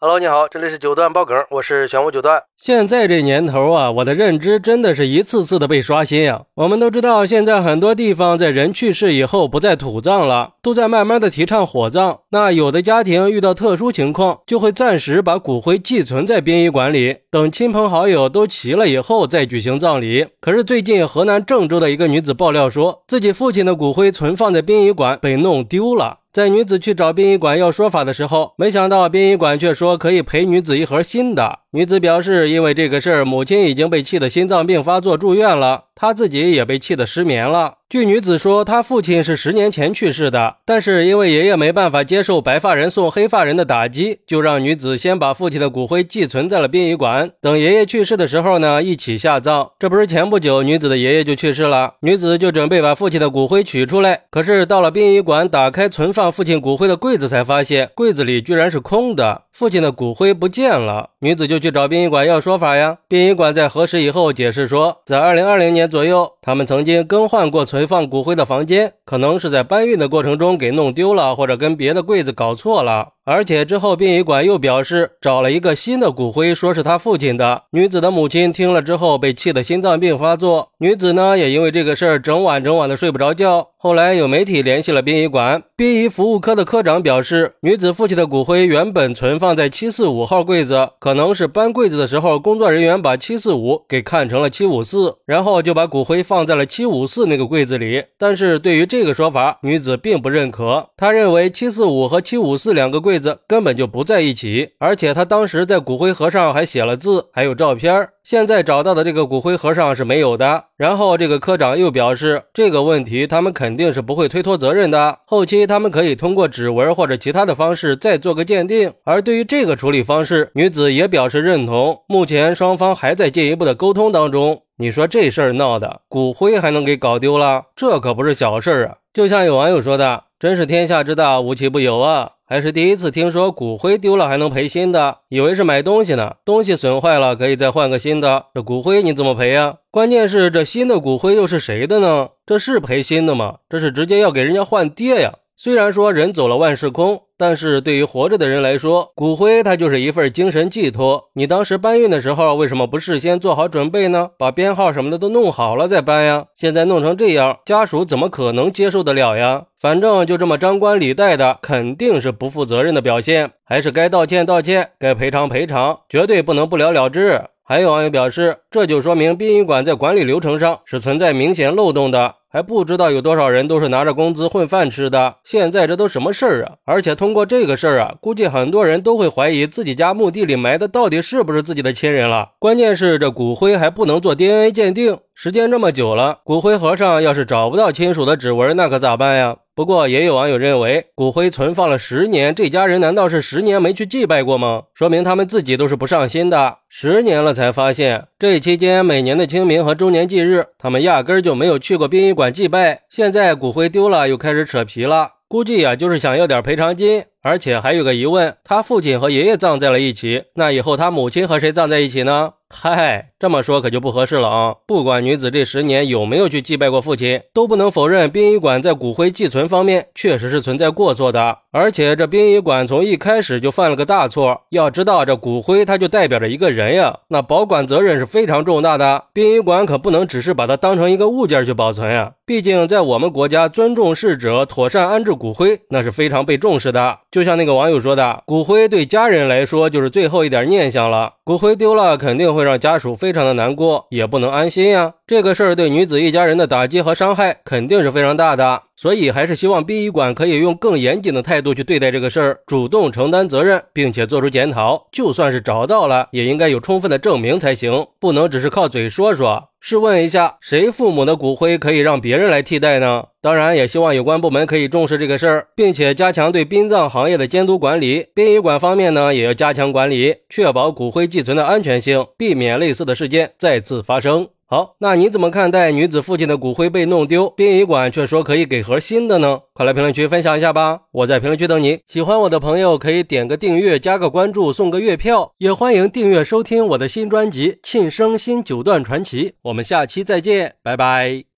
Hello，你好，这里是九段爆梗，我是玄武九段。现在这年头啊，我的认知真的是一次次的被刷新呀。我们都知道，现在很多地方在人去世以后不再土葬了，都在慢慢的提倡火葬。那有的家庭遇到特殊情况，就会暂时把骨灰寄存在殡仪馆里，等亲朋好友都齐了以后再举行葬礼。可是最近河南郑州的一个女子爆料说，自己父亲的骨灰存放在殡仪馆被弄丢了。在女子去找殡仪馆要说法的时候，没想到殡仪馆却说可以赔女子一盒新的。女子表示，因为这个事儿，母亲已经被气得心脏病发作住院了，她自己也被气得失眠了。据女子说，她父亲是十年前去世的，但是因为爷爷没办法接受白发人送黑发人的打击，就让女子先把父亲的骨灰寄存在了殡仪馆，等爷爷去世的时候呢，一起下葬。这不是前不久女子的爷爷就去世了，女子就准备把父亲的骨灰取出来，可是到了殡仪馆，打开存放父亲骨灰的柜子，才发现柜子里居然是空的，父亲的骨灰不见了。女子就去找殡仪馆要说法呀。殡仪馆在核实以后解释说，在二零二零年左右，他们曾经更换过。存放骨灰的房间，可能是在搬运的过程中给弄丢了，或者跟别的柜子搞错了。而且之后，殡仪馆又表示找了一个新的骨灰，说是他父亲的。女子的母亲听了之后，被气得心脏病发作。女子呢，也因为这个事儿，整晚整晚的睡不着觉。后来有媒体联系了殡仪馆，殡仪服务科的科长表示，女子父亲的骨灰原本存放在七四五号柜子，可能是搬柜子的时候，工作人员把七四五给看成了七五四，然后就把骨灰放在了七五四那个柜子里。但是对于这个说法，女子并不认可。她认为七四五和七五四两个柜。子根本就不在一起，而且他当时在骨灰盒上还写了字，还有照片。现在找到的这个骨灰盒上是没有的。然后这个科长又表示，这个问题他们肯定是不会推脱责任的，后期他们可以通过指纹或者其他的方式再做个鉴定。而对于这个处理方式，女子也表示认同。目前双方还在进一步的沟通当中。你说这事儿闹的，骨灰还能给搞丢了？这可不是小事儿啊！就像有网友说的：“真是天下之大，无奇不有啊！”还是第一次听说骨灰丢了还能赔新的，以为是买东西呢，东西损坏了可以再换个新的，这骨灰你怎么赔呀？关键是这新的骨灰又是谁的呢？这是赔新的吗？这是直接要给人家换爹呀！虽然说人走了万事空，但是对于活着的人来说，骨灰它就是一份精神寄托。你当时搬运的时候，为什么不事先做好准备呢？把编号什么的都弄好了再搬呀？现在弄成这样，家属怎么可能接受得了呀？反正就这么张冠李戴的，肯定是不负责任的表现。还是该道歉道歉，该赔偿赔偿，绝对不能不了了之。还有网友表示，这就说明殡仪馆在管理流程上是存在明显漏洞的。还不知道有多少人都是拿着工资混饭吃的。现在这都什么事儿啊？而且通过这个事儿啊，估计很多人都会怀疑自己家墓地里埋的到底是不是自己的亲人了。关键是这骨灰还不能做 DNA 鉴定，时间这么久了，骨灰盒上要是找不到亲属的指纹，那可咋办呀？不过也有网友认为，骨灰存放了十年，这家人难道是十年没去祭拜过吗？说明他们自己都是不上心的。十年了才发现，这期间每年的清明和周年忌日，他们压根儿就没有去过殡仪馆祭拜。现在骨灰丢了，又开始扯皮了，估计呀就是想要点赔偿金。而且还有个疑问，他父亲和爷爷葬在了一起，那以后他母亲和谁葬在一起呢？嗨，这么说可就不合适了啊！不管女子这十年有没有去祭拜过父亲，都不能否认殡仪馆在骨灰寄存方面确实是存在过错的。而且这殡仪馆从一开始就犯了个大错。要知道，这骨灰它就代表着一个人呀，那保管责任是非常重大的。殡仪馆可不能只是把它当成一个物件去保存呀。毕竟在我们国家，尊重逝者、妥善安置骨灰，那是非常被重视的。就像那个网友说的，骨灰对家人来说就是最后一点念想了。骨灰丢了，肯定会让家属非常的难过，也不能安心呀。这个事儿对女子一家人的打击和伤害肯定是非常大的，所以还是希望殡仪馆可以用更严谨的态度去对待这个事儿，主动承担责任，并且做出检讨。就算是找到了，也应该有充分的证明才行，不能只是靠嘴说说。试问一下，谁父母的骨灰可以让别人来替代呢？当然，也希望有关部门可以重视这个事儿，并且加强对殡葬行业的监督管理。殡仪馆方面呢，也要加强管理，确保骨灰寄存的安全性，避免类似的事件再次发生。好，那你怎么看待女子父亲的骨灰被弄丢，殡仪馆却说可以给盒新的呢？快来评论区分享一下吧！我在评论区等你。喜欢我的朋友可以点个订阅，加个关注，送个月票，也欢迎订阅收听我的新专辑《庆生新九段传奇》。我们下期再见，拜拜。